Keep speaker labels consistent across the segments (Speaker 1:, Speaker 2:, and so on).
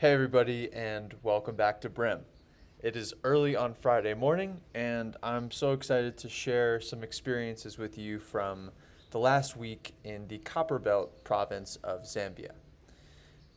Speaker 1: Hey, everybody, and welcome back to Brym. It is early on Friday morning, and I'm so excited to share some experiences with you from the last week in the Copperbelt province of Zambia.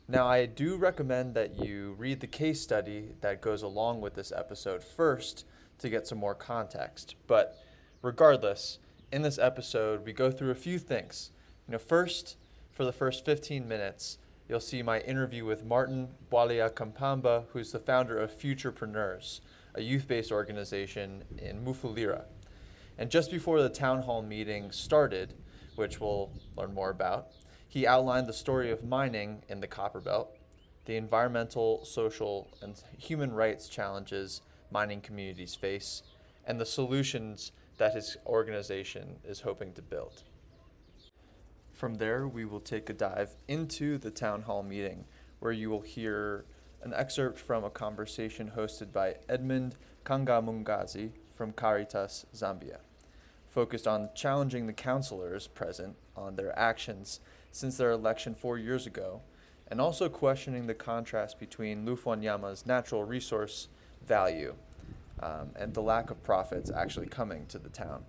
Speaker 1: Now, I do recommend that you read the case study that goes along with this episode first to get some more context. But regardless, in this episode, we go through a few things. You know, first, for the first 15 minutes, you'll see my interview with Martin Bwalya Kampamba, who's the founder of Futurepreneurs, a youth based organization in Mufulira. And just before the town hall meeting started, which we'll learn more about, he outlined the story of mining in the Copper Belt, the environmental, social, and human rights challenges mining communities face, and the solutions that his organization is hoping to build. From there, we will take a dive into the town hall meeting, where you will hear an excerpt from a conversation hosted by Edmond Kangamungazi from Caritas Zambia, focused on challenging the councilors present on their actions since their election four years ago, and also questioning the contrast between Lufwanyama's natural resource value um, and the lack of profits actually coming to the town.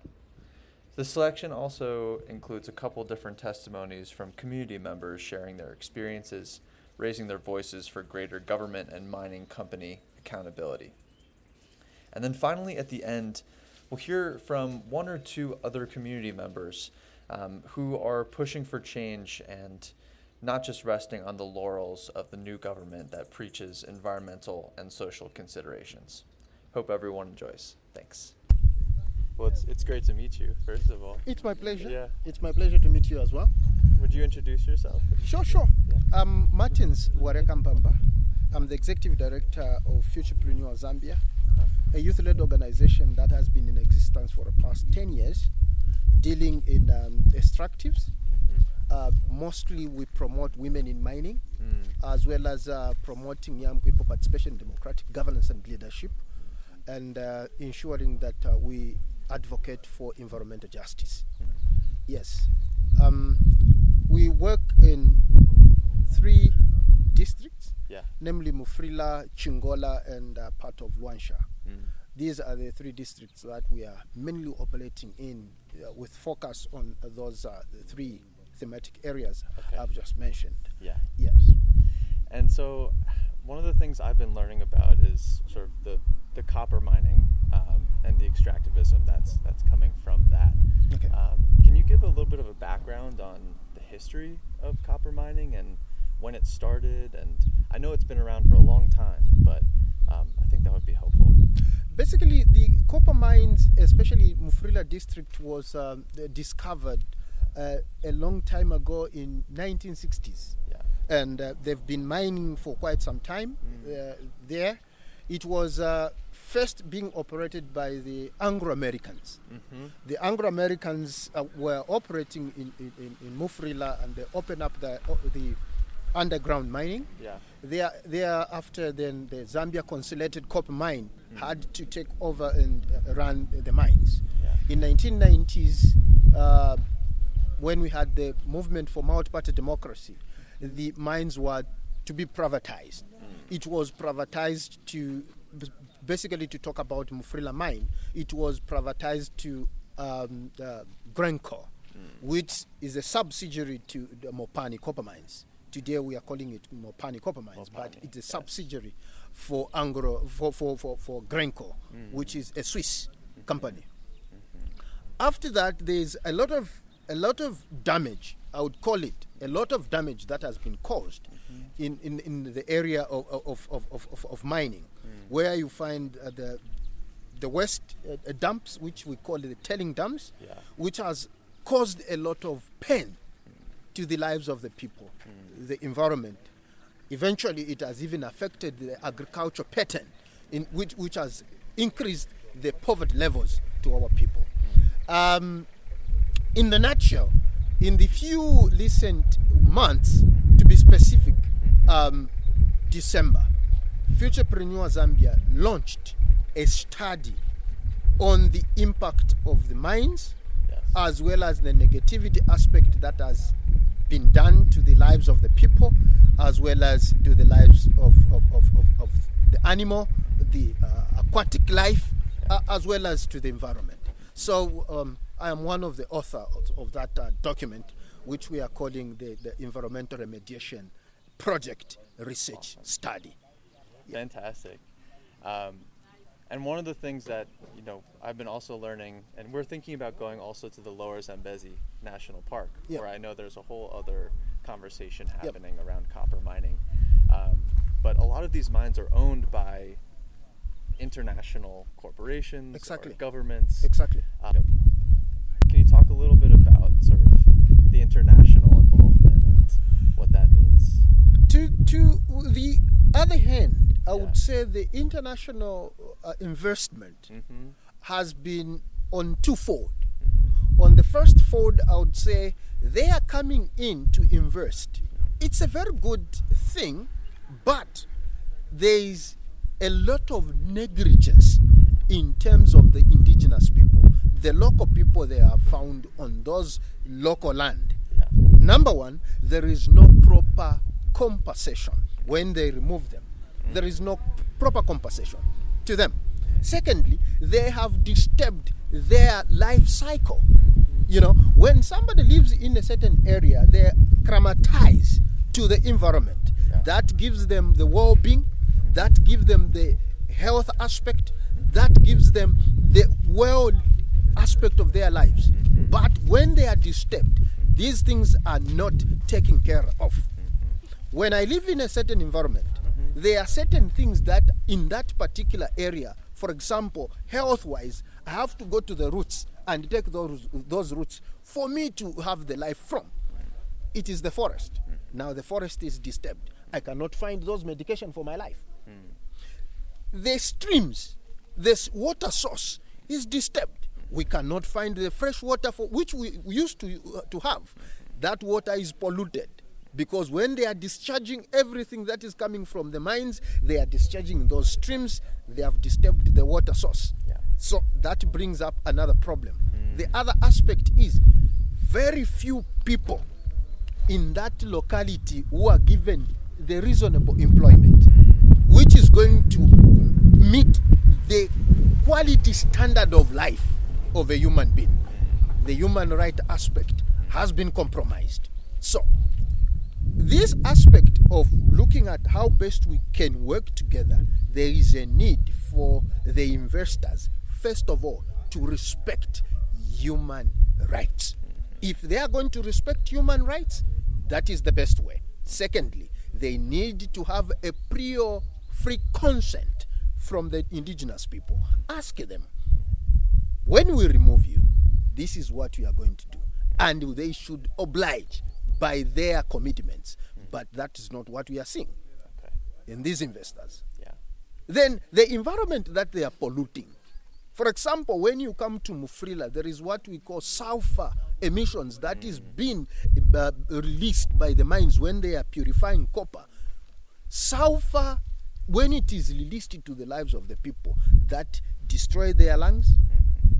Speaker 1: The selection also includes a couple different testimonies from community members sharing their experiences, raising their voices for greater government and mining company accountability. And then finally, at the end, we'll hear from one or two other community members um, who are pushing for change and not just resting on the laurels of the new government that preaches environmental and social considerations. Hope everyone enjoys. Thanks. Well, it's, it's great to meet you, first of all.
Speaker 2: It's my pleasure.
Speaker 1: Yeah.
Speaker 2: It's my pleasure to meet you as well.
Speaker 1: Would you introduce yourself?
Speaker 2: Sure, sure.
Speaker 1: Yeah.
Speaker 2: I'm Martins Warekampamba. I'm the executive director of Futurepreneur Zambia, a youth-led organization that has been in existence for the past 10 years, dealing in um, extractives. Uh, mostly we promote women in mining,
Speaker 1: Mm.
Speaker 2: as well as uh, promoting young people participation in democratic governance and leadership, and uh, ensuring that uh, we advocate for environmental justice. Yes. Um, we work in three districts,
Speaker 1: Yeah.
Speaker 2: namely Mufulira, Chingola, and uh, part of Luanshya.
Speaker 1: Mm.
Speaker 2: These are the three districts that we are mainly operating in uh, with focus on those uh, three thematic areas
Speaker 1: Okay.
Speaker 2: I've just mentioned.
Speaker 1: Yeah.
Speaker 2: Yes.
Speaker 1: And so, one of the things I've been learning about is sort of the, the copper mining the that's that's coming from that.
Speaker 2: Okay.
Speaker 1: Um, can you give a little bit of a background on the history of copper mining and when it started? And I know it's been around for a long time, but um, I think that would be helpful.
Speaker 2: Basically, the copper mines, especially Mufulira district, was um, discovered uh, a long time ago in 1960s.
Speaker 1: Yeah.
Speaker 2: and uh, they've been mining for quite some time uh, there. It was uh, first being operated by the Anglo Americans.
Speaker 1: Mm-hmm.
Speaker 2: The Anglo Americans uh, were operating in, in, in, Mufulira and they opened up the, uh, the underground mining.
Speaker 1: Yeah.
Speaker 2: There, thereafter, then the Zambia Consolidated Copper Mine had to take over and uh, run the mines.
Speaker 1: Yeah.
Speaker 2: In 1990s, uh, when we had the movement for multi-party democracy, the mines were to be privatized. It was privatized to basically to talk about Mufulira mine. It was privatized to um, uh, Glencore, which is a subsidiary to the Mopani copper mines. Today we are calling it Mopani copper mines, but it's a
Speaker 1: yes.
Speaker 2: subsidiary for Anglo for for for, for Glencore, which is a Swiss company. After that, there's a lot of a lot of damage. I would call it a lot of damage that has been caused in, in, in the area of, of, of, of, of, mining, where you find uh, the the waste uh, uh, dumps, which we call the tailing dumps,
Speaker 1: Yeah.
Speaker 2: which has caused a lot of pain to the lives of the people, the environment. Eventually, it has even affected the agriculture pattern, in which, which has increased the poverty levels to our people. Um, in the nutshell, in the few recent months, to be specific, um, December, Futurepreneur Zambia launched a study on the impact of the mines
Speaker 1: Yes.
Speaker 2: as well as the negativity aspect that has been done to the lives of the people, as well as to the lives of, of, of, of, of the animal, the uh, aquatic life, uh, as well as to the environment. So um, I am one of the authors of that uh, document, which we are calling the, the Environmental Remediation Project Research Study.
Speaker 1: Fantastic. Um, and one of the things that you know I've been also learning, and we're thinking about going also to the Lower Zambezi National Park,
Speaker 2: Yep.
Speaker 1: where I know there's a whole other conversation
Speaker 2: Yep.
Speaker 1: happening around copper mining. Um, but a lot of these mines are owned by international corporations, or
Speaker 2: Exactly.
Speaker 1: governments.
Speaker 2: Exactly.
Speaker 1: Um, can you talk a little bit about sort of the international involvement and what that means?
Speaker 2: To, to the other hand, I
Speaker 1: Yeah.
Speaker 2: would say the international uh, investment
Speaker 1: hmm
Speaker 2: has been on twofold. On the first fold, I would say they are coming in to invest. It's a very good thing, but there is a lot of negligence in terms of the indigenous people. The local people they are found on those local land.
Speaker 1: Yeah.
Speaker 2: Number one, there is no proper compensation when they remove them. There is no proper compensation to them. Secondly, they have disturbed their life cycle. You know, when somebody lives in a certain area, they climatize to the environment.
Speaker 1: Yeah.
Speaker 2: That gives them the well-being, that gives them the health aspect, that gives them the world aspect of their lives. Mm-hmm. But when they are disturbed, these things are not taken care of. Mm-hmm. When I live in a certain environment, there are certain things that in that particular area, for example, health wise, I have to go to the roots and take those, those roots for me to have the life from. It is the forest. Now the forest is disturbed. I cannot find those medication for my life. The streams, this water source is disturbed. We cannot find the fresh water for which we we used to uh, to have. That water is polluted because when they are discharging everything that is coming from the mines, they are discharging those streams. They have disturbed the water source.
Speaker 1: Yeah.
Speaker 2: So that brings up another problem. Mm. The other aspect is very few people in that locality who are given the reasonable employment, mm. which is going to meet the quality standard of life of a human being. The human right aspect has been compromised. So, this aspect of looking at how best we can work together, there is a need for the investors, first of all, to respect human rights. If they are going to respect human rights, that is the best way. Secondly, they need to have a prior free consent from the indigenous people. Ask them, when we remove you, this is what we are going to do. And they should oblige by their commitments. But that is not what we are seeing
Speaker 1: Okay.
Speaker 2: in these investors.
Speaker 1: Yeah.
Speaker 2: Then the environment that they are polluting. For example, when you come to Mufulira, there is what we call sulfur emissions that is being uh, released by the mines when they are purifying copper. Sulfur, when it is released into the lives of the people, that destroy their lungs,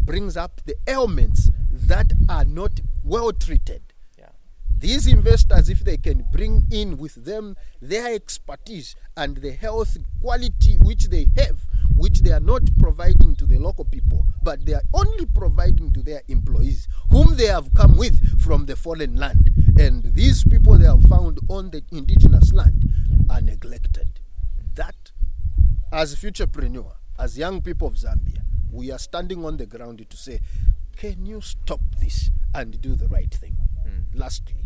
Speaker 2: brings up the ailments that are not well treated. These investors, if they can bring in with them their expertise and the health quality which they have, which they are not providing to the local people, but they are only providing to their employees, whom they have come with from the foreign land. And these people they have found on the indigenous land are neglected. That, as futurepreneur, as young people of Zambia, we are standing on the ground to say, can you stop this and do the right thing? Hmm. Lastly,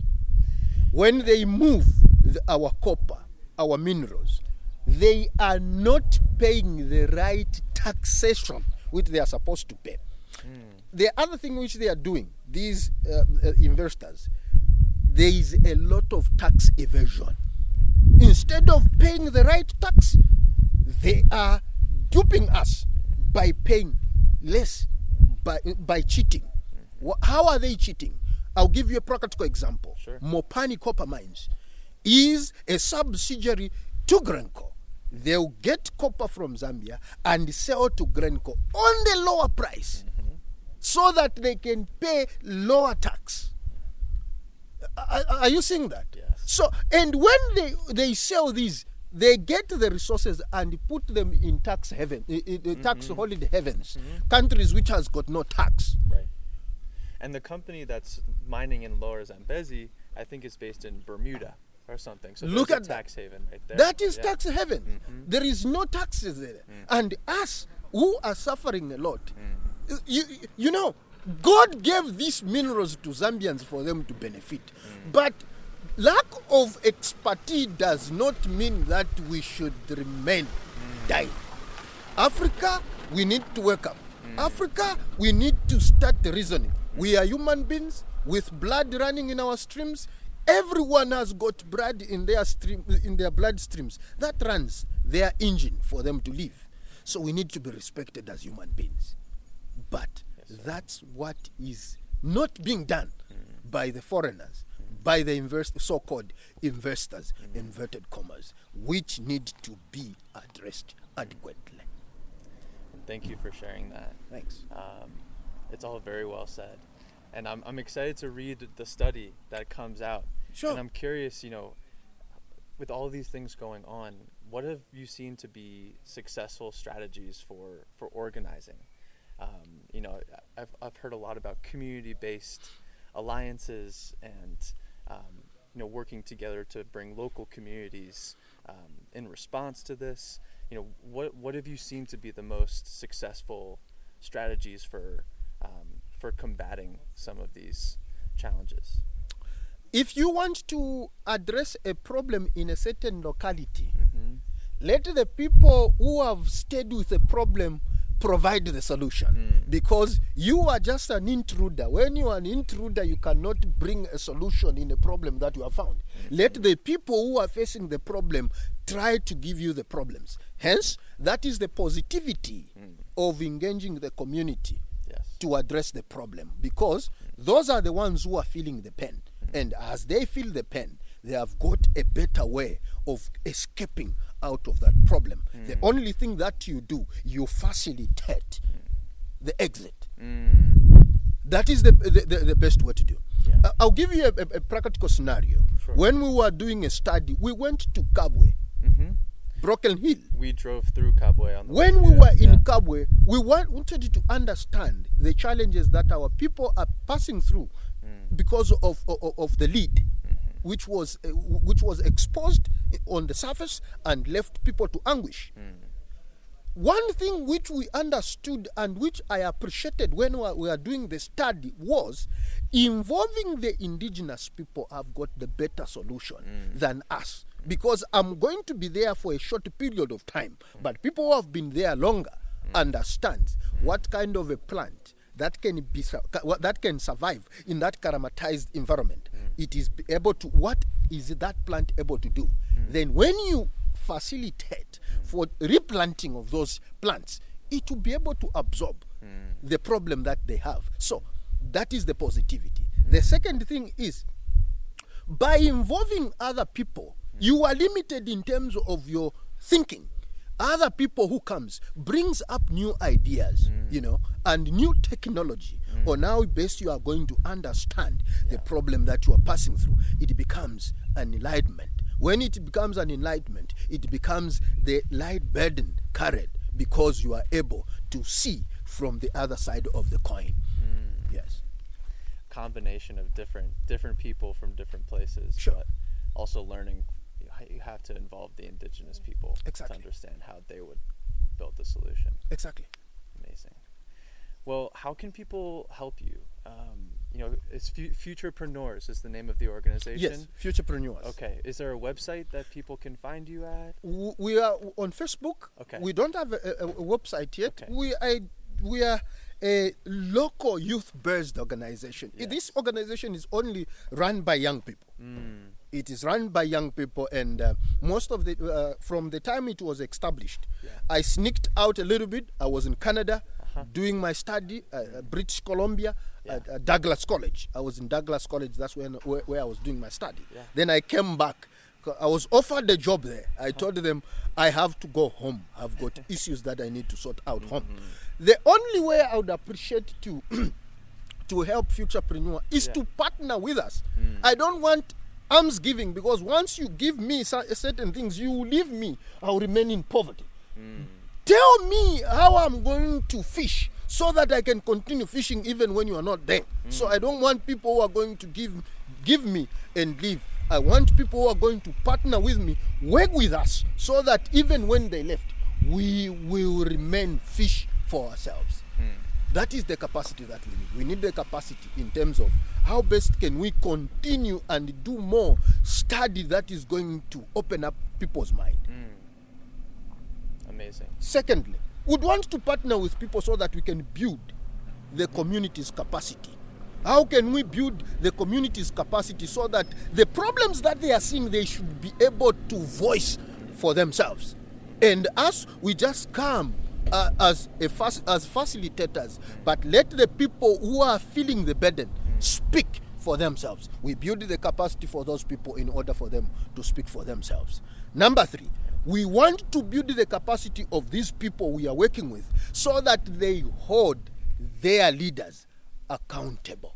Speaker 2: when they move the, our copper, our minerals, they are not paying the right taxation which they are supposed to pay. The other thing which they are doing, these uh, uh, investors, there is a lot of tax evasion. Instead of paying the right tax, they are duping us by paying less, by, by cheating. How are they cheating? I'll give you a practical example.
Speaker 1: Sure.
Speaker 2: Mopani Copper Mines is a subsidiary to Glencore. They'll get copper from Zambia and sell to Glencore on the lower price mm-hmm. so that they can pay lower tax. Are, are you seeing that?
Speaker 1: Yes.
Speaker 2: So, and when they, they sell these, they get the resources and put them in tax heaven, i- i- i- tax mm-hmm. holiday heavens, mm-hmm. countries which has got no tax.
Speaker 1: Right. And the company that's mining in Lower Zambezi, I think, is based in Bermuda or something. So
Speaker 2: Look at
Speaker 1: a
Speaker 2: that.
Speaker 1: tax haven right there.
Speaker 2: That is
Speaker 1: Yeah.
Speaker 2: tax heaven. Mm-hmm. There is no taxes there. Mm-hmm. And us who are suffering a lot, mm-hmm. you, you know, God gave these minerals to Zambians for them to benefit. But lack of expertise does not mean that we should remain dying. Africa, we need to wake up. Africa, we need to start reasoning. We are human beings with blood running in our streams. Everyone has got blood in their stream, in their blood streams. That runs their engine for them to live. So we need to be respected as human beings. But that's what is not being done by the foreigners, by the invest- so-called investors, inverted commas, which need to be addressed adequately.
Speaker 1: And thank you for sharing that.
Speaker 2: Thanks.
Speaker 1: Um, it's all very well said. And I'm, I'm excited to read the study that comes out.
Speaker 2: Sure.
Speaker 1: And I'm curious, you know, with all these things going on, what have you seen to be successful strategies for, for organizing? Um, you know, I've, I've heard a lot about community based alliances and, um, you know, working together to bring local communities um, in response to this. You know, what, what have you seen to be the most successful strategies for, um, for combating some of these challenges?
Speaker 2: If you want to address a problem in a certain locality,
Speaker 1: Mm-hmm.
Speaker 2: let the people who have stayed with the problem provide the solution. Mm. Because you are just an intruder. When you are an intruder you cannot bring a solution in a problem that you have found. Mm-hmm. Let the people who are facing the problem try to give you the problems. Hence that is the positivity mm. of engaging the community. To address the problem because those are the ones who are feeling the pain. And as they feel the pain, they have got a better way of escaping out of that problem. The only thing that you do, you facilitate the exit. That is the, the, the, the best way to do.
Speaker 1: Yeah.
Speaker 2: I'll give you a, a, a practical scenario.
Speaker 1: Sure.
Speaker 2: When we were doing a study, we went to Kabwe,
Speaker 1: Mm-hmm.
Speaker 2: Broken Hill.
Speaker 1: We drove through Kabwe on the way
Speaker 2: When we
Speaker 1: here.
Speaker 2: were in
Speaker 1: Yeah.
Speaker 2: Kabwe, we wa- wanted to understand the challenges that our people are passing through
Speaker 1: Mm.
Speaker 2: because of, of, of the lead,
Speaker 1: Mm-hmm.
Speaker 2: which was uh, which was exposed on the surface and left people to anguish.
Speaker 1: Mm.
Speaker 2: One thing which we understood and which I appreciated when we were- we were doing the study was involving the indigenous people have got the better solution than us because I'm going to be there for a short period of time, but people who have been there longer understand what kind of a plant that can be su- ca- what- that can survive in that karamatized environment. Mm. It is able to what is that plant able to do? Mm. Then when you facilitate mm. for replanting of those plants, it will be able to absorb the problem that they have. So that is the positivity. The second thing is by involving other people, you are limited in terms of your thinking. Other people who comes brings up new ideas, mm. you know, and new technology mm. on now, best you are going to understand the problem that you are passing through. It becomes an enlightenment. When it becomes an enlightenment, it becomes the light burden carried because you are able to see from the other side of the coin. Mm. Yes.
Speaker 1: combination of different different people from different places,
Speaker 2: Sure.
Speaker 1: but also learning to involve the indigenous people
Speaker 2: Exactly.
Speaker 1: to understand how they would build the solution.
Speaker 2: Exactly.
Speaker 1: Amazing. Well, how can people help you? Um, you know, it's Fu- Futurepreneurs is the name of the organization.
Speaker 2: Yes. Futurepreneurs.
Speaker 1: Okay. Is there a website that people can find you at?
Speaker 2: We are on Facebook.
Speaker 1: Okay.
Speaker 2: We don't have a, a, website yet.
Speaker 1: Okay.
Speaker 2: We are we are a local youth-based organization.
Speaker 1: Yeah.
Speaker 2: This organization is only run by young people.
Speaker 1: Mm.
Speaker 2: It is run by young people, and uh, most of the uh, from the time it was established,
Speaker 1: Yeah.
Speaker 2: I sneaked out a little bit. I was in Canada
Speaker 1: Uh-huh.
Speaker 2: doing my study, uh, British Columbia,
Speaker 1: Yeah.
Speaker 2: at uh, Douglas College. I was in Douglas College. That's when where, where I was doing my study.
Speaker 1: Yeah.
Speaker 2: Then I came back. I was offered a job there. I told them I have to go home. I've got issues that I need to sort out home. The only way I would appreciate to to help future futurepreneur is
Speaker 1: Yeah.
Speaker 2: to partner with us. I don't want alms giving because once you give me certain things, you leave me, I'll remain in poverty. Hmm. Tell me how I'm going to fish so that I can continue fishing even when you are not there. Hmm. So I don't want people who are going to give give me and leave. I want people who are going to partner with me, work with us, so that even when they left, we will remain fish for ourselves. That is the capacity that we need. We need the capacity in terms of how best can we continue and do more study that is going to open up people's mind. Mm.
Speaker 1: Amazing.
Speaker 2: Secondly, we'd want to partner with people so that we can build the community's capacity. How can we build the community's capacity so that the problems that they are seeing they should be able to voice for themselves? And us, we just come uh, as a fac- as facilitators, but let the people who are feeling the burden speak for themselves. We build the capacity for those people in order for them to speak for themselves. Number three, we want to build the capacity of these people we are working with so that they hold their leaders accountable.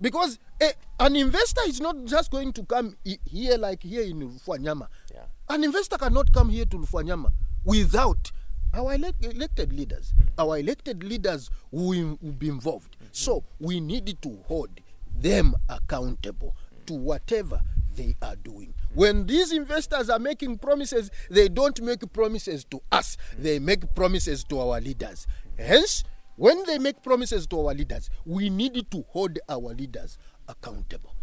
Speaker 2: Because a, an investor is not just going to come here like here in Lufwanyama.
Speaker 1: Yeah.
Speaker 2: An investor cannot come here to Lufwanyama without our elect- elected leaders. Our elected leaders will, will be involved. So we need to hold them accountable to whatever they are doing. When these investors are making promises, they don't make promises to us, they make promises to our leaders. Hence, when they make promises to our leaders, we need to hold our leaders accountable.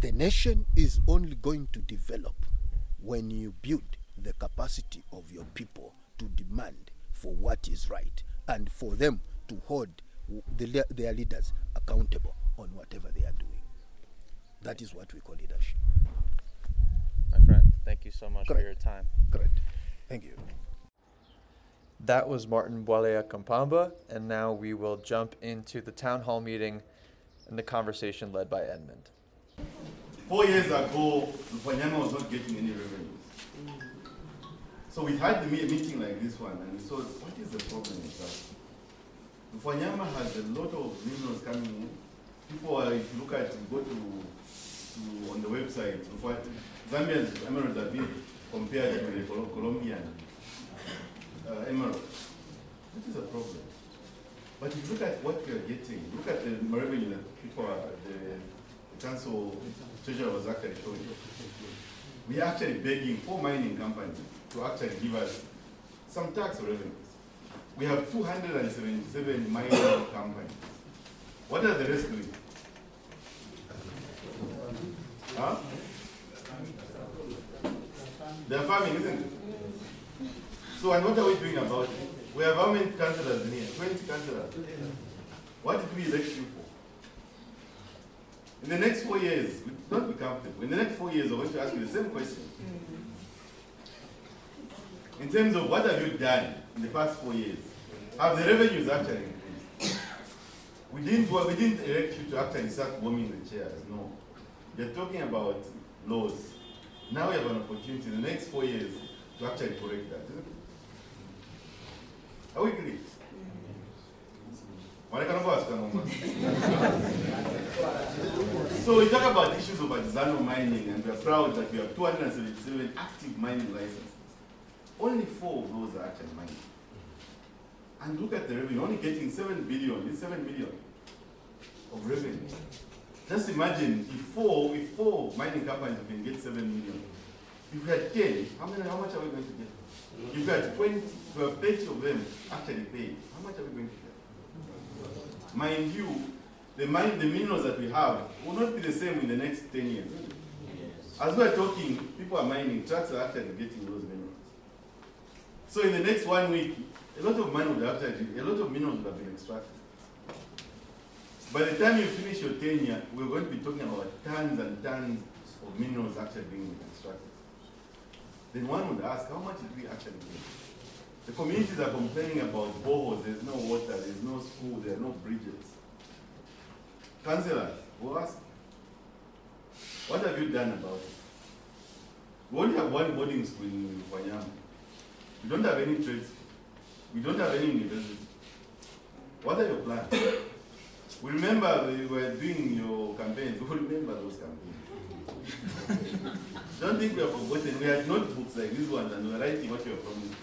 Speaker 2: The nation is only going to develop when you build the capacity of your people to demand for what is right and for them to hold the, their leaders accountable on whatever they are doing. That is what we call leadership.
Speaker 1: My friend, thank you so much for your time.
Speaker 2: Correct. Thank you.
Speaker 1: That was Martin Bwalya Kampamba, and now we will jump into the town hall meeting and the conversation led by Edmond.
Speaker 3: Four years ago, Lufwanyama was not getting any revenues. So we had the meeting like this one, and we saw what is the problem that. Lufwanyama has a lot of minerals coming in. People if you look at, go to, to on the website, Zambia's emeralds are being compared to the Colombian uh, emerald. What is the problem? But if you look at what we are getting, look at the revenue that people are, the, the council treasurer was actually showing. We are actually begging for mining companies to actually give us some tax revenues. We have two hundred and seventy-seven mining companies. What are the rest doing? Huh? They are farming, isn't it? So, and what are we doing about it? We have how many councillors in here? Twenty councillors. What did we elect you for? In the next four years, don't be comfortable. In the next four years, we're going to ask you the same question. Mm. In terms of what have you done in the past four years? Have the revenues actually increased? We didn't, we didn't elect you to actually start warming the chairs, no. You're talking about laws. Now we have an opportunity in the next four years to actually correct that, isn't it? Are we clear? Wanekana kwa wasichana wa So we talk about issues of artisanal mining and we are proud that we have 277 active mining licenses. Only four of those are actually mining. And look at the revenue, only getting 7 billion, it's 7 million of revenue. Just imagine if four, if four mining companies can get 7 million. If we had 10, how many, how much are we going to get? If we had 20, if we have 30 of them actually paid, how much are we going to get? Mind you, the mine, the minerals that we have will not be the same in the next 10 years. As we are talking, people are mining, trucks are actually getting those. So in the next one week, a lot of money would have a lot of minerals would have been extracted. By the time you finish your tenure, we're going to be talking about tons and tons of minerals actually being extracted. Then one would ask, how much did we actually get? The communities are complaining about boreholes, there's no water, there's no school, there are no bridges. Councillors, we'll ask, what have you done about it? We only have one boarding school in Wanyama. We don't have any trades. We don't have any university. What are your plans? We remember you were doing your campaigns. We remember those campaigns. Don't think we have forgotten. We had notebooks like this one and we were writing what you were promising.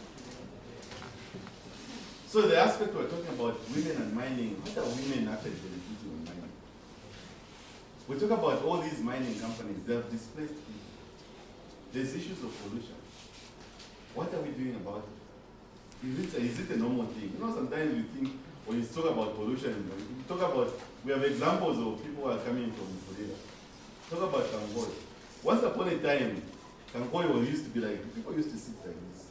Speaker 3: So the aspect we're talking about women and mining, what are women actually benefiting in mining? We talk about all these mining companies, they have displaced people. There's issues of pollution. What are we doing about it? Is it, a, it a normal thing? You know, sometimes you think when you talk about pollution, you talk about, we have examples of people who are coming from Korea. Talk about Kangoi. Once upon a time, Kangoi used to be like, people used to sit like this.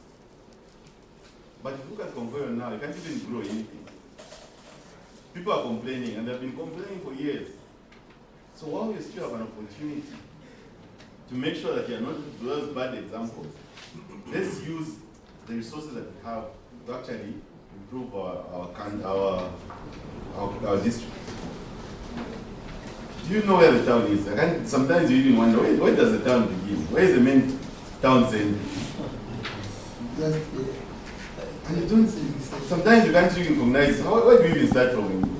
Speaker 3: But if you look at Kangoi now, you can't even grow anything. People are complaining, and they've been complaining for years. So while you still have an opportunity to make sure that you are not those bad examples, let's use the resources that we have to actually improve our our our, our, our district. Do you know where the town is? Sometimes you even wonder where, where does the town begin? Where is the main town center? And you don't sometimes you can't even recognize how where do you even start from in?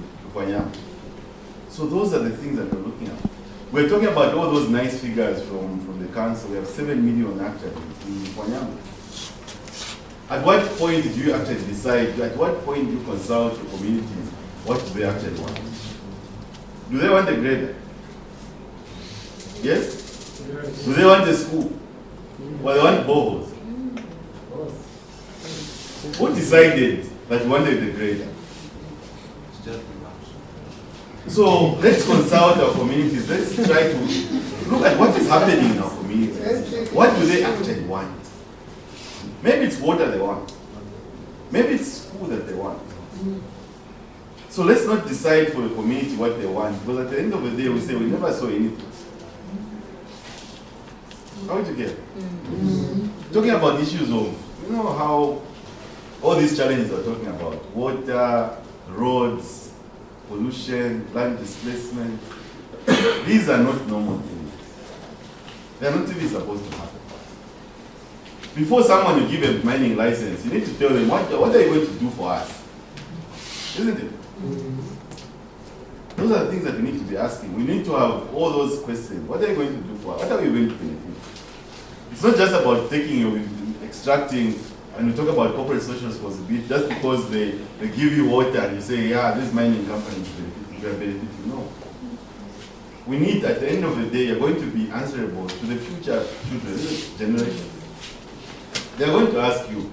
Speaker 3: So those are the things that we're looking at. We're talking about all those nice figures from, from council. We have seven million actually in Fanyam. At what point do you actually decide, at what point do you consult your communities, what do they actually want? Do they want a grader? Yes? Do they want a school? Or they want boreholes? Who decided that you wanted the grader? So let's consult our communities. Let's try to look at what is happening in communities. What do they actually want? Maybe it's water they want. Maybe it's school that they want. So let's not decide for the community what they want, because at the end of the day, we say we never saw anything. How did you get? Mm-hmm. Talking about issues of, you know, how all these challenges we're talking about water, roads, pollution, land displacement these are not normal things. They are not even supposed to have happen. Before someone you give a mining license, you need to tell them what, what are you going to do for us? Isn't it? Those are the things that we need to be asking. We need to have all those questions. What are you going to do for us? What are we going to benefit? It's not just about taking your extracting and we talk about corporate social responsibility just because they, they give you water and you say, yeah, this mining company is benefiting. No. We need, at the end of the day, you're going to be answerable to the future children, generation. They're going to ask you,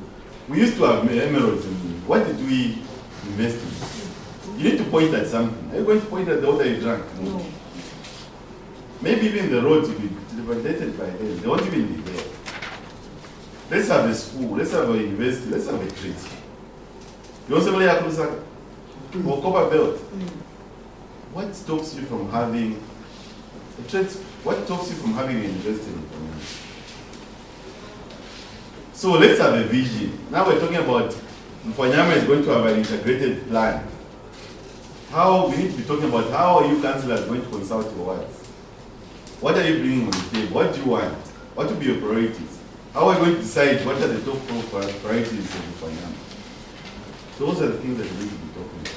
Speaker 3: we used to have emeralds in What did we invest in? You need to point at something. Are you going to point at the water you drank? No. Maybe even the roads will be devastated by them. They won't even be there. Let's have a school, let's have a university, let's have a trade You want somebody at Lusaka? Or Copper Belt? Mm. What stops you from having What stops you from having a university in the community? So let's have a vision. Now we're talking about Lufwanyama is going to have an integrated plan. How we need to be talking about how are you councillors going to consult your wards? What are you bringing on the table? What do you want? What will be your priorities? How are we going to decide what are the top priorities of finance? Those are the things that we need to be talking about.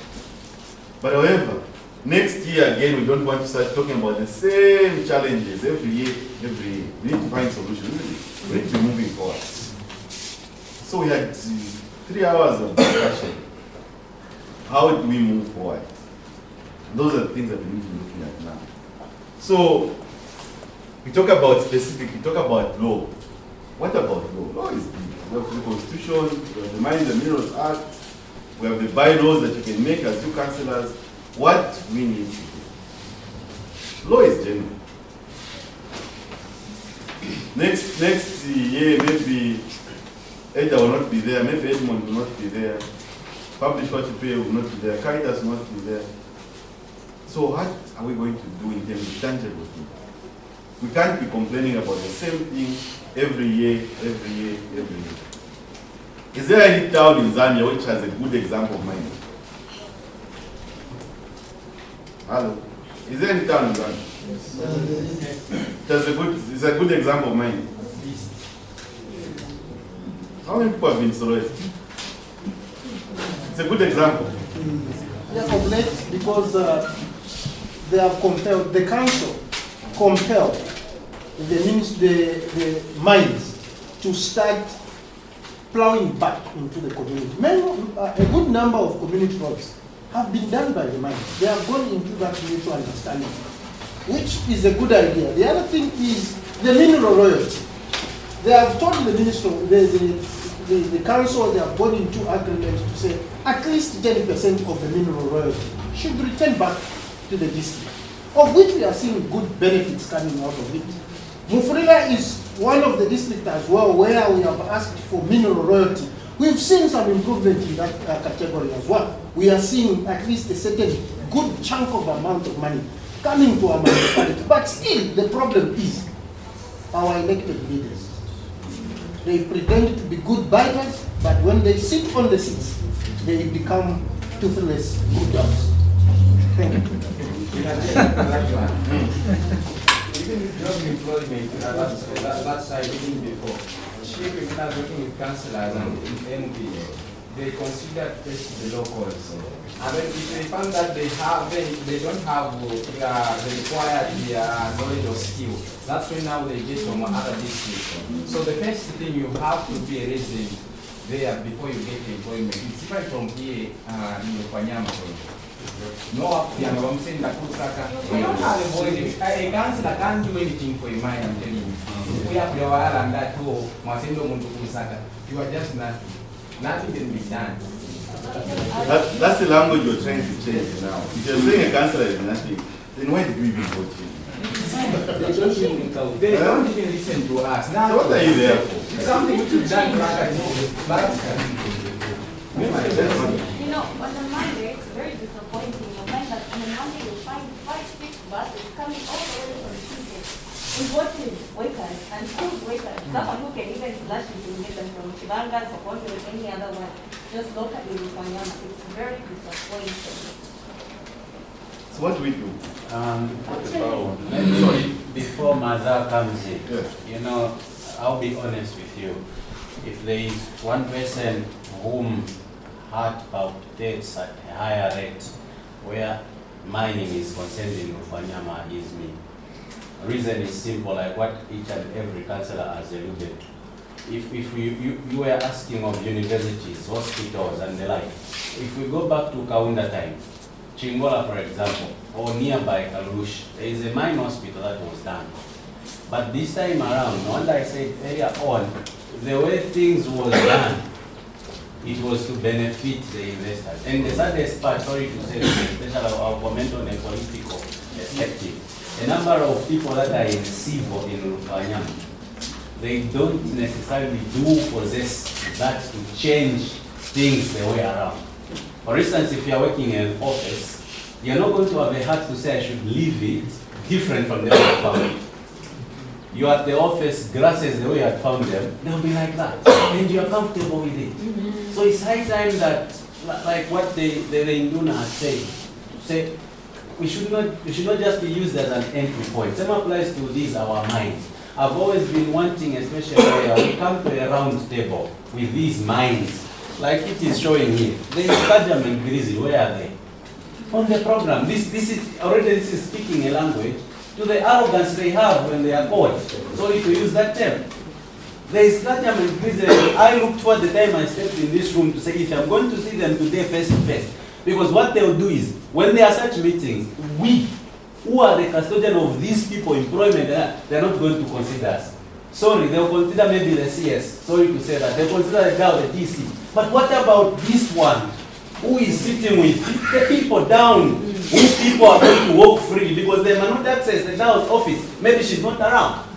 Speaker 3: But however, next year again, we don't want to start talking about the same challenges every year, every year. We need to find solutions. We need to be moving forward. So we had three hours of discussion. How do we move forward? Those are the things that we need to be looking at now. So we talk about specific, we talk about law. What about law? Law is big. We have the Constitution, we have the Mines and Minerals Act, we have the bylaws that you can make as two councillors. What we need to do. Law is general. Next next year, maybe Edda will not be there, maybe Edmond will not be there, Publish what you pay will not be there, Caritas will not be there. So what are we going to do in terms of tangible things? We can't be complaining about the same thing every year, every year, every year. Is there any town in Zambia which has a good example of mining? Hello? Is there any town in Zambia? That's a good, it's a good example of mining. How many people have been Solwezi? It's a good example.
Speaker 4: Yeah, of late, because uh,
Speaker 2: they have compelled, the council compelled the, the, the mines to start plowing back into the community. Many, uh, a good number of community roads have been done by the mines. They have gone into that mutual understanding, which is a good idea. The other thing is the mineral royalty. They have told the minister, the, the, the, the council, they have gone into agreement to say at least 10% of the mineral royalty should return back to the district, of which we are seeing good benefits coming out of it. Mufulira is one of the districts as well where we have asked for mineral royalty. We've seen some improvement in that uh, category as well. We are seeing at least a certain good chunk of amount of money coming to our municipality. But still, the problem is our elected leaders. They pretend to be good biters, but when they sit on the seats, they become toothless good dogs. Thank you.
Speaker 4: Even job employment, that, that's I mentioned before. Chief Minister working with councillors and MPs, they consider first the locals. And then if they find that they have, they, they don't have uh, the required uh, knowledge or skill, that's when now they get from other districts. So the first thing you have to be a resident there before you get employment. It's different from here uh, in Panyama, for example. No, you know, I'm saying that Kusaka, we don't have a voice. A councillor can't do anything for a mine, I'm telling you. Mm-hmm. We have your and that too, Masendo Muntu Kusaka. You are just not, nothing can be done.
Speaker 3: That, that's the language you're trying to change now. If you're saying a councillor is nothing, then why did we even vote you?
Speaker 4: They don't even, they don't even listen to us. Now,
Speaker 3: So what are you there for?
Speaker 4: It's something which we've done practically.
Speaker 5: You know, on the Monday, it's very disappointing. You find that on the Monday, you find five, six buses coming all the way from Tuesday. Imported workers and skilled workers, someone who can even slash it and get them from Chivanga, Sokoto, or any other one, just locally in Panyama. It's very disappointing.
Speaker 3: So what do we do?
Speaker 6: Um,
Speaker 5: Actually,
Speaker 6: maybe before Maza comes in,
Speaker 3: Yes.
Speaker 6: you know, I'll be honest with you. If there is one person whom heart palpitates at a higher rate where mining is concerned in Lufwanyama is me. Reason is simple, like what each and every councillor has alluded to. If, if you, you, you were asking of universities, hospitals and the like, if we go back to Kaunda time, Chingola for example, or nearby Kalush, there is a mine hospital that was done. But this time around, wonder I said earlier on, the way things was done, it was to benefit the investors. And the saddest part, sorry to say, especially I'll comment on a political perspective. A number of people that are in civil in Lufwanyama, they don't necessarily do possess that to change things the way around. For instance, if you're working in an office, you're not going to have a heart to say I should leave it different from the found it. You're at the office, glasses the way I found them, they'll be like that, and you're comfortable with it. Mm-hmm. So it's high time that, like what the, the Induna had said, say, we should not, we should not just be used as an entry point. Same applies to these, our minds. I've always been wanting, especially where we come to a round table with these minds, like it is showing here. There is Kagem and Grizzly, where are they? On the program, this, this is, already this is speaking a language to the arrogance they have when they are caught. Sorry to use that term. There is Kagem and Grizzly. I looked for the time I stepped in this room to say, if I'm going to see them today face to face, because what they'll do is, when there are such meetings, we, who are the custodian of these people employment, they're they're not going to consider us. Sorry, they'll consider maybe the CS, sorry to say that, they'll consider the guy, the DC. But what about this one, who is sitting with the people down, who people are going to walk freely, because they might not access the Dow's office, maybe she's not around.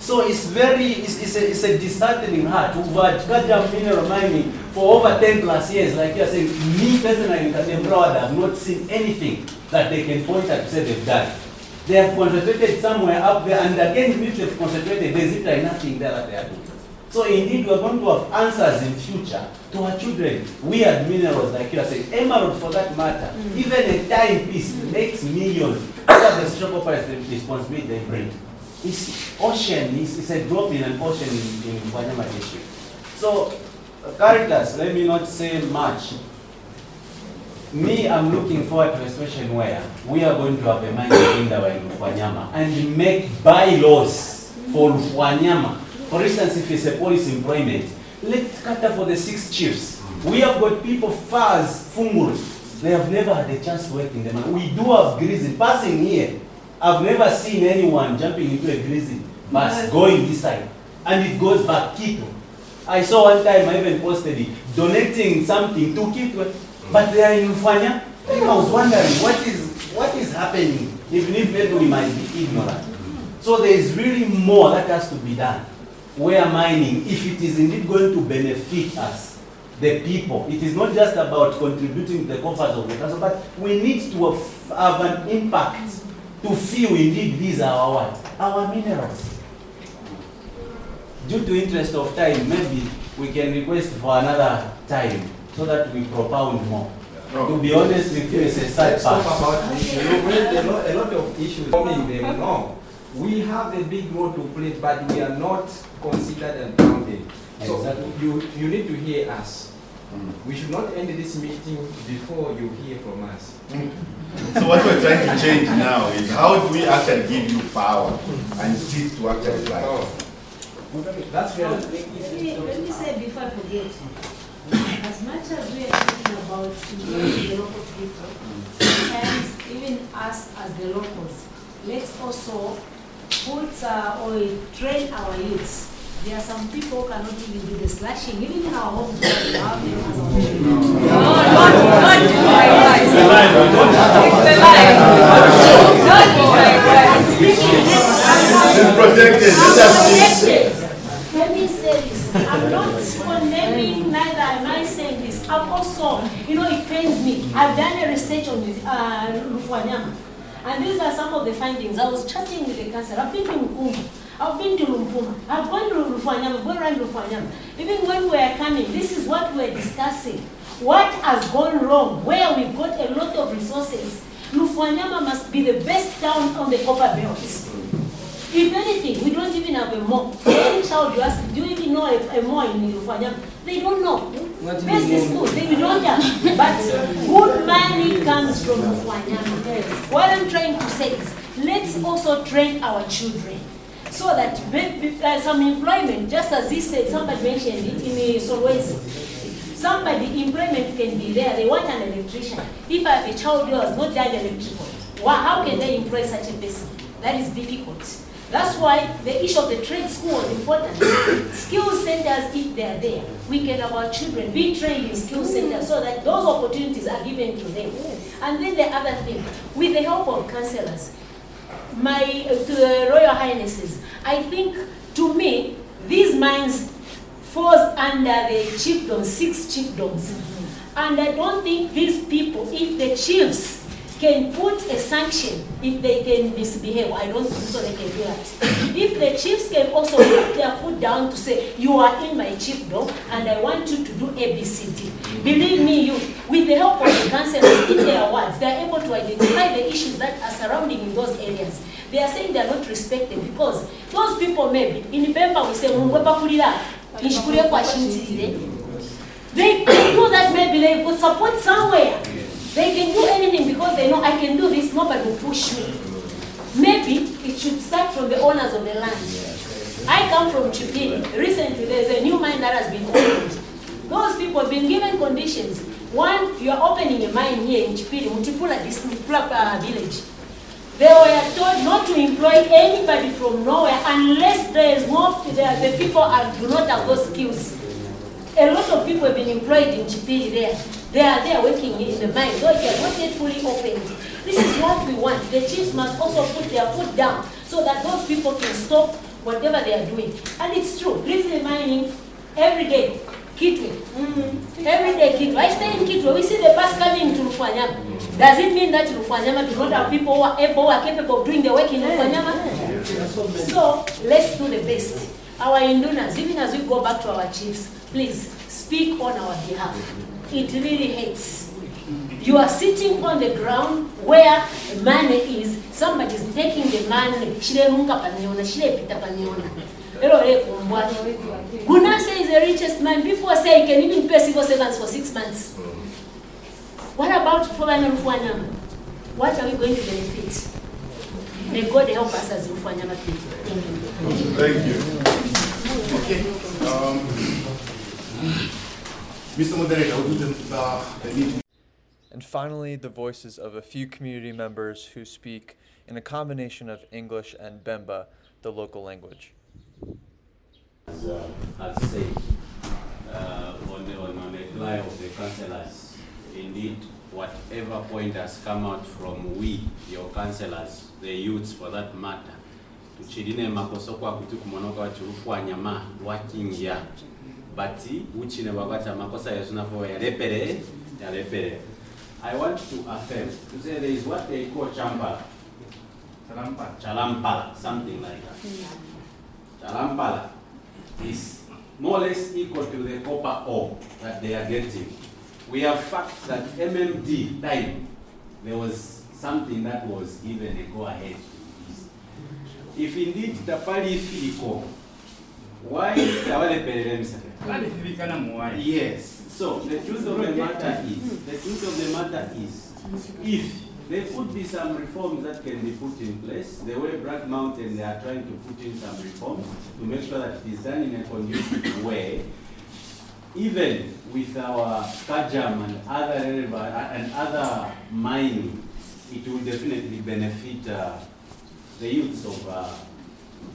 Speaker 6: So it's very, it's, it's, a, it's a disheartening heart. We've had goddamn mineral mining for over 10 plus years. Like you're saying, me personally in Kadembroad, I've not seen anything that they can point at to say they've done. They have concentrated somewhere up there, and again, if they've concentrated, there's literally nothing there that they are doing. So indeed, we're going to have answers in future to our children. We Weird minerals, like you are saying, emerald for that matter, even a timepiece makes millions. What are the social corporate responsibility they bring? It's ocean, it's, it's a drop in an ocean in, in Wanyama district. So, uh, Caritas, let me not say much. Me, I'm looking forward to a situation where we are going to have a mining in Indawa in Lufwanyama and make bylaws for Lufwanyama. For instance, if it's a police employment, let's cater for the six chiefs. We have got people far as Funguru. They have never had a chance to work in the mine. We do have grazing passing here. I've never seen anyone jumping into a grazing bus going this side. And it goes back Kitwe. I saw one time I even posted it, donating something to Kitwe, but they are in Ufanya. Then I was wondering what is what is happening, even if maybe we might be ignorant. So there is really more that has to be done. Where mining, if it is indeed going to benefit us, the people, it is not just about contributing to the coffers of the council, but we need to have- have an impact to feel indeed these are our? Our minerals due to interest of time, maybe we can request for another time so that we propound more. To be honest with you, it's a sad
Speaker 4: Let's talk
Speaker 6: part.
Speaker 4: about this. You raised a lot, a lot of issues. Coming them, no. We have a big role to play, but we are not considered and counted. So
Speaker 6: Exactly.
Speaker 4: you, you need to hear us. Mm. We should not end this meeting before you hear from us.
Speaker 3: So what we're trying to change now is how do we actually give you power and teeth to actually fly?
Speaker 4: Oh. That's fair.
Speaker 7: Oh, let me, let me say before I forget, as much as we are talking about the local people, and even us as the locals, let's also put uh, or train our youths. There are some people who cannot even do the slashing, even in our homes. we have them as our children.
Speaker 3: It's protected, let us see.
Speaker 7: Protected. Let me say this, I'm not condemning, neither am I saying this. I've also, you know, it pains me. I've done a research on this, uh, Lufwanyama. And these are some of the findings. I was chatting with the council. I've been to Mukumbu. I've been to Lumpuma. I've gone to Lufwanyama, gone around Lufwanyama. Even when we were coming, this is what we're discussing. What has gone wrong? Where we got a lot of resources. Lufwanyama must be the best town on the copper belt. If anything, we don't even have a mall. Any child you ask, do you even know a, a mall in Lufwanyama? They don't know. Best is school, they don't have. But good money comes from Lufwanyama. What I'm trying to say is, let's also train our children. So that uh, some employment, just as he said, somebody mentioned it in the Solwezi. Somebody, employment can be there, they want an electrician. If I have a child who has not done electrical, wha- how can they employ such a person? That is difficult. That's why the issue of the trade school was important. Skill centers, if they are there, we can have our children be trained in skill centers so that those opportunities are given to them. And then the other thing, with the help of counselors, my, uh, to the Royal Highnesses, I think, to me, these mines falls under the chiefdoms, six chiefdoms. And I don't think these people, if the chiefs can put a sanction, if they can misbehave, I don't think so they can do that. If the chiefs can also put their foot down to say, you are in my chiefdom and I want you to do A, B, C, D. Believe me, you, with the help of the councillors in their wards, they are able to identify the issues that are surrounding in those areas. They are saying they are not respected because those people maybe, in Bemba we say. They do that maybe they could support somewhere. They can do anything because they know I can do this, nobody will push me. Maybe it should start from the owners of the land. I come from Chipini. Recently, there's a new mine that has been opened. Those people have been given conditions. One, you are opening a mine here in Chipini, Mutipula district, uh, village. They were told not to employ anybody from nowhere unless there is no, the, the people are, do not have those skills. A lot of people have been employed in Chipiri there. They are there working in the though they are not yet fully opened. This is what we want. The chiefs must also put their foot down so that those people can stop whatever they are doing. And it's true, Grizzly mining every day. Kitwe. Mm-hmm. Every day Kitwe. I stay in Kitwe. We see the bus coming to Lufwanyama. Does it mean that Lufwanyama do not have people who are able, who are capable of doing the work in Lufwanyama? So let's do the best. Our Indunas, even as we go back to our chiefs, please speak on our behalf. It really hurts. You are sitting on the ground where money is, somebody is taking the money, shile munga paniona, shile pita paniona. Gunasa is the richest man. People say he can even pay civil servants for six months. What about Fubana Rufwanyama? What are we going to benefit? May God help us as Rufwanyama people. Thank you.
Speaker 3: Thank you. Okay. Um, Mr. Moderator, would you the, the meeting
Speaker 1: And finally, the voices of a few community members who speak in a combination of English and Bemba, the local language.
Speaker 6: As, uh, as said, uh, on the, on, on the reply of the councillors, indeed, whatever point has come out from we, your councillors, the youths for that matter, tuchirine makoso kwa kuti kumonoka wachirufwanyama wakingia bati uchine makosa yesunafo yalepere yalepere i want to affirm to say there is what they call champala chalampala something like that chalampala is more or less equal to the copper ore that they are getting. We have facts that MMD time, there was something that was given a go-ahead to this. If indeed Tapali Filiko, why? Yes, so the truth of the matter is, the truth of the matter is, if there could be some reforms that can be put in place, the way Black Mountain, they are trying to put in some reforms to make sure that it is done in a conducive way, even with our Kagem and other and other mining, it will definitely benefit uh, the youths of, uh,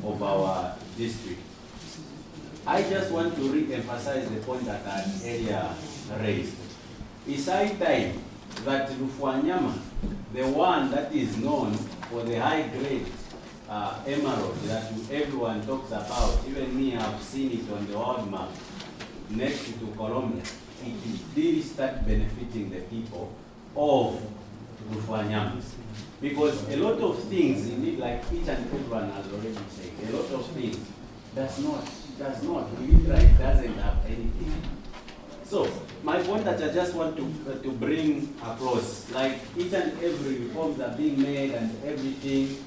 Speaker 6: of our district. I just want to re-emphasize the point that I earlier raised. It's high time that Rufwanyama, the one that is known for the high-grade uh, emerald that everyone talks about, even me, I've seen it on the world map, next to Colombia, it really start benefiting the people of Rufwanyama. Because a lot of things, indeed, like each and everyone has already said, a lot of things does not, does not, literally doesn't have anything. So, my point that I just want to, uh, to bring across, like each and every reforms are being made and everything,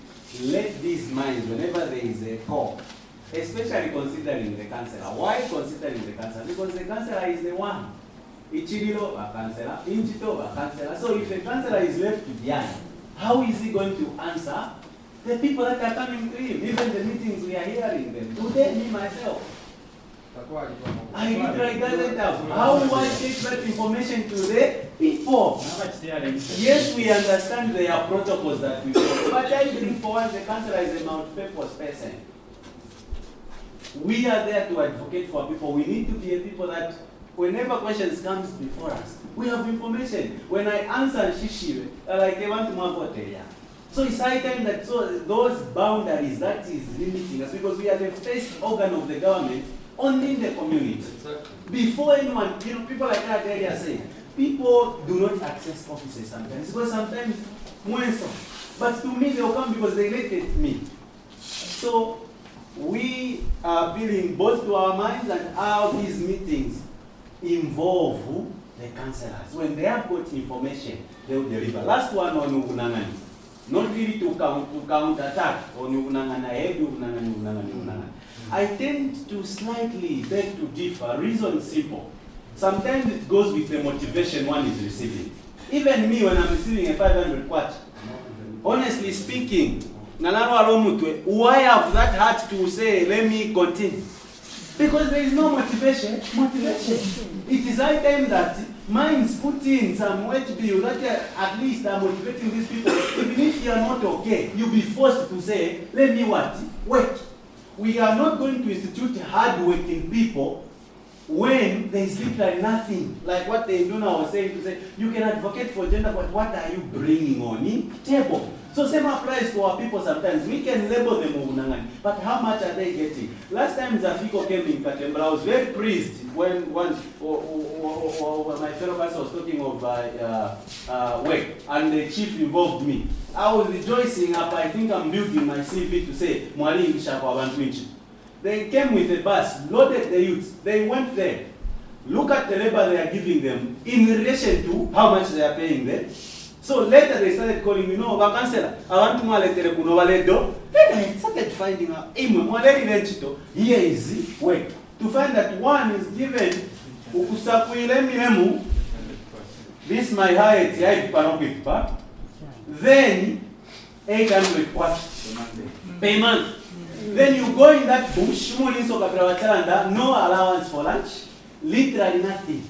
Speaker 6: let these minds, whenever there is a call, especially considering the councillor. Why considering the councillor? Because the councillor is the one. Ichirilo, a councillor, Inchito, a councillor. So if a councillor is left behind, how is he going to answer the people that are coming to him? Even the meetings we are hearing them. Today, me myself, I literally doesn't have. How do I take that information to the people? Yes, we understand there are protocols that we follow, but I believe for once the councillor is a Mount Purpose person. We are there to advocate for people. We need to be a people that whenever questions comes before us, we have information. When I answer Shishi, like I want to move yeah. So it's high time that so those boundaries that is limiting us because we are the first organ of the government only in the community. Before anyone, you know, people like that area say, people do not access offices sometimes because sometimes. But to me, they will come because they elected me. So we are appealing both to our minds and how these meetings involve the councillors. When they have got information, they will deliver. Last one on Ugunangani. Not really to count to counter attack on oh, Ugunangani, heavy Ugunangani, Ugunangani, Ugunangani. I tend to slightly beg to differ. Reason simple. Sometimes it goes with the motivation one is receiving. Even me, when I'm receiving a 500 kwacha, honestly speaking, why have that heart to say, let me continue? Because there is no motivation. Motivation. It is high time that minds put in some bill that uh, at least are motivating these people. Even if you are not okay, you'll be forced to say, let me what? Work. We are not going to institute hard-working people when they sleep like nothing. Like what the Induna was saying to say, you can advocate for gender, but what are you bringing on the table? So same applies to our people sometimes. We can label them Ubunangani, but how much are they getting? Last time Zafiko came in Katembra, I was very pleased when one or, or, my fellow pastor was talking of uh, uh, uh, work, and the chief involved me. I was rejoicing up. I think I'm building my CV to say Mwali Ngisha kwa. They came with a bus, loaded the youths. They went there. Look at the labor they are giving them in relation to how much they are paying them. So later they started calling me, no, bakansela, abantu mwaletere kuno baledo. Then I started finding out, imwe mwaleri lenchito, here is work. To find that one is given ukusakwile miremu This my height, height panokipa. Then 800 what? Per month. Then you go in that bush, mulinso no allowance for lunch, literally nothing.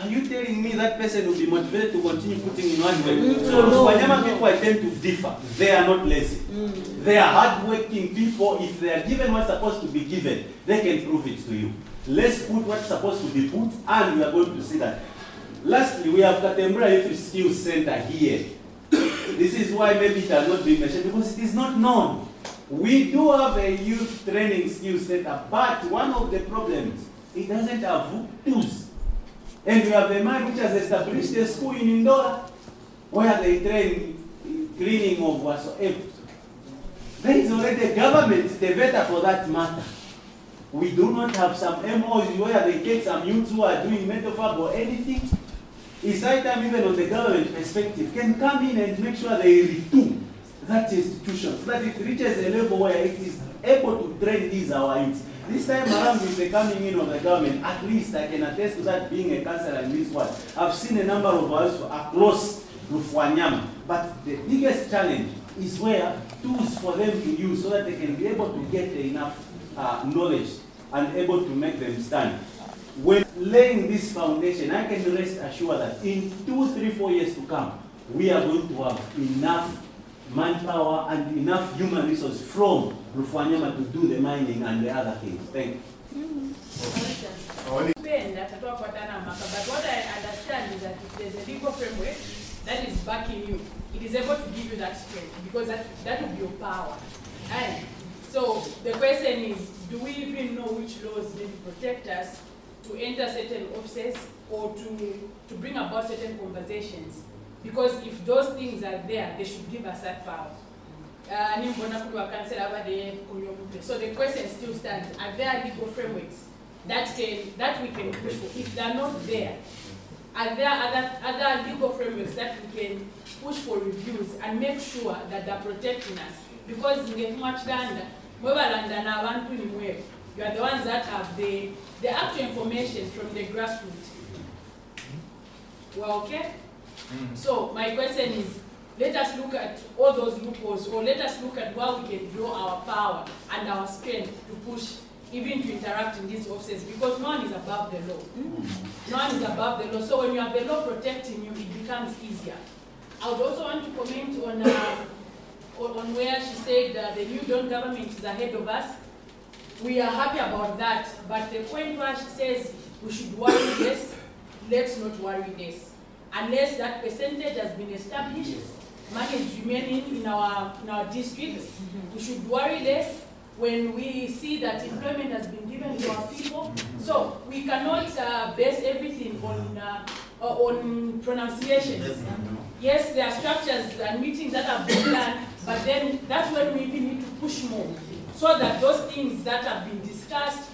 Speaker 6: Are you telling me that person will be motivated to continue putting in one way? Mm. So Wanyama people I tend to differ. They are not lazy. Mm. They are hardworking people. If they are given what's supposed to be given, they can prove it to you. Let's put what's supposed to be put, and we are going to see that. Lastly, we have Katembra Youth Skills Center here. this is why maybe it has not been mentioned because it is not known. We do have a youth training skills center, but one of the problems, it doesn't have tools. And we have a man which has established a school in Indora where they train in cleaning of whatsoever. There is already a government developer for that matter. We do not have some MOs where they take some youths who are doing mental or anything. It's high time even on the government perspective can come in and make sure they retool that institution so that it reaches a level where it is able to train these our youths. This time around with the coming in of the government, at least I can attest to that being a councillor in this one. I've seen a number of us across Rufwanyama. But the biggest challenge is where tools for them to use so that they can be able to get enough uh, knowledge and able to make them stand. When laying this foundation, I can rest assured that in two, three, four years to come, we are going to have enough manpower and enough human resource from Rufwanyama to do the mining and the other things. Thank you.
Speaker 8: Tutakwatana maka but what I understand is that if there's a legal framework that is backing you, it is able to give you that strength because that that will be your power. And so the question is, do we even know which laws need to protect us to enter certain offices or to to bring about certain conversations? Because if those things are there, they should give us that power. Uh, vade. So the question still stands, are there legal frameworks that can, that we can push for? If they're not there, are there other, other legal frameworks that we can push for reviews and make sure that they're protecting us? Because abantu nimwewe, you are the ones that have the, the actual information from the grassroots. Well, okay? So my question is, let us look at all those loopholes, or let us look at where we can draw our power and our strength to push, even to interact in these offices, because no one is above the law. No one is above the law. So when you have the law protecting you, it becomes easier. I would also want to comment on, uh, on on where she said uh, the New Dawn government is ahead of us. We are happy about that, but the point where she says we should worry less, let's not worry less. Unless that percentage has been established, money is remaining in our, in our districts, we should worry less when we see that employment has been given to our people. So we cannot uh, base everything on, uh, uh, on pronunciations. Yes, there are structures and meetings that have been done, but then that's when we even need to push more, so that those things that have been discussed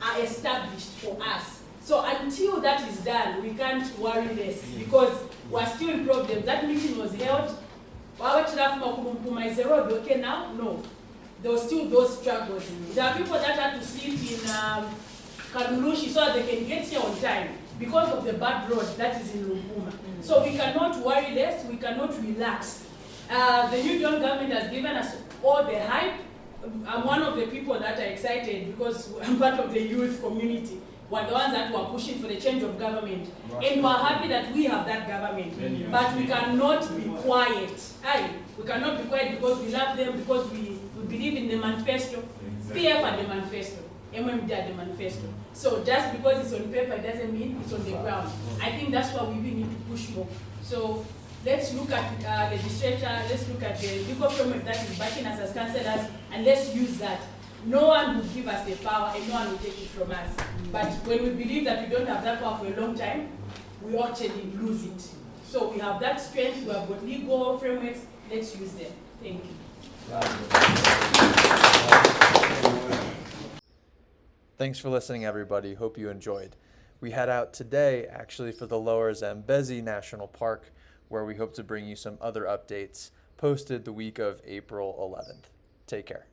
Speaker 8: are established for us. So until that is done, we can't worry less because we're still in problems. That meeting was held. Wawe tunafuma kumpuma is the road okay now? No. There were still those struggles. There are people that had to sleep in um, Karulushi so that they can get here on time because of the bad road that is in Lumpuma. So we cannot worry less, we cannot relax. Uh, the New Dawn government has given us all the hype. I'm one of the people that are excited because I'm part of the youth community. We're the ones that were pushing for the change of government. And we're happy that we have that government. But we cannot be quiet. Aye, we cannot be quiet because we love them, because we, we believe in the manifesto. PF had the manifesto. MMD had the manifesto. So just because it's on paper doesn't mean it's on the ground. I think that's why we really need to push more. So let's look at uh, legislature, let's look at the legal framework that is backing us as councillors, and let's use that. No one will give us the power and no one will take it from us. But when we believe that we don't have that power for a long time, we actually lose it. So we have that strength, we have got legal frameworks, let's use them. Thank you.
Speaker 1: Thanks for listening, everybody. Hope you enjoyed. We head out today actually for the Lower Zambezi National Park, where we hope to bring you some other updates posted the week of April 11th. Take care.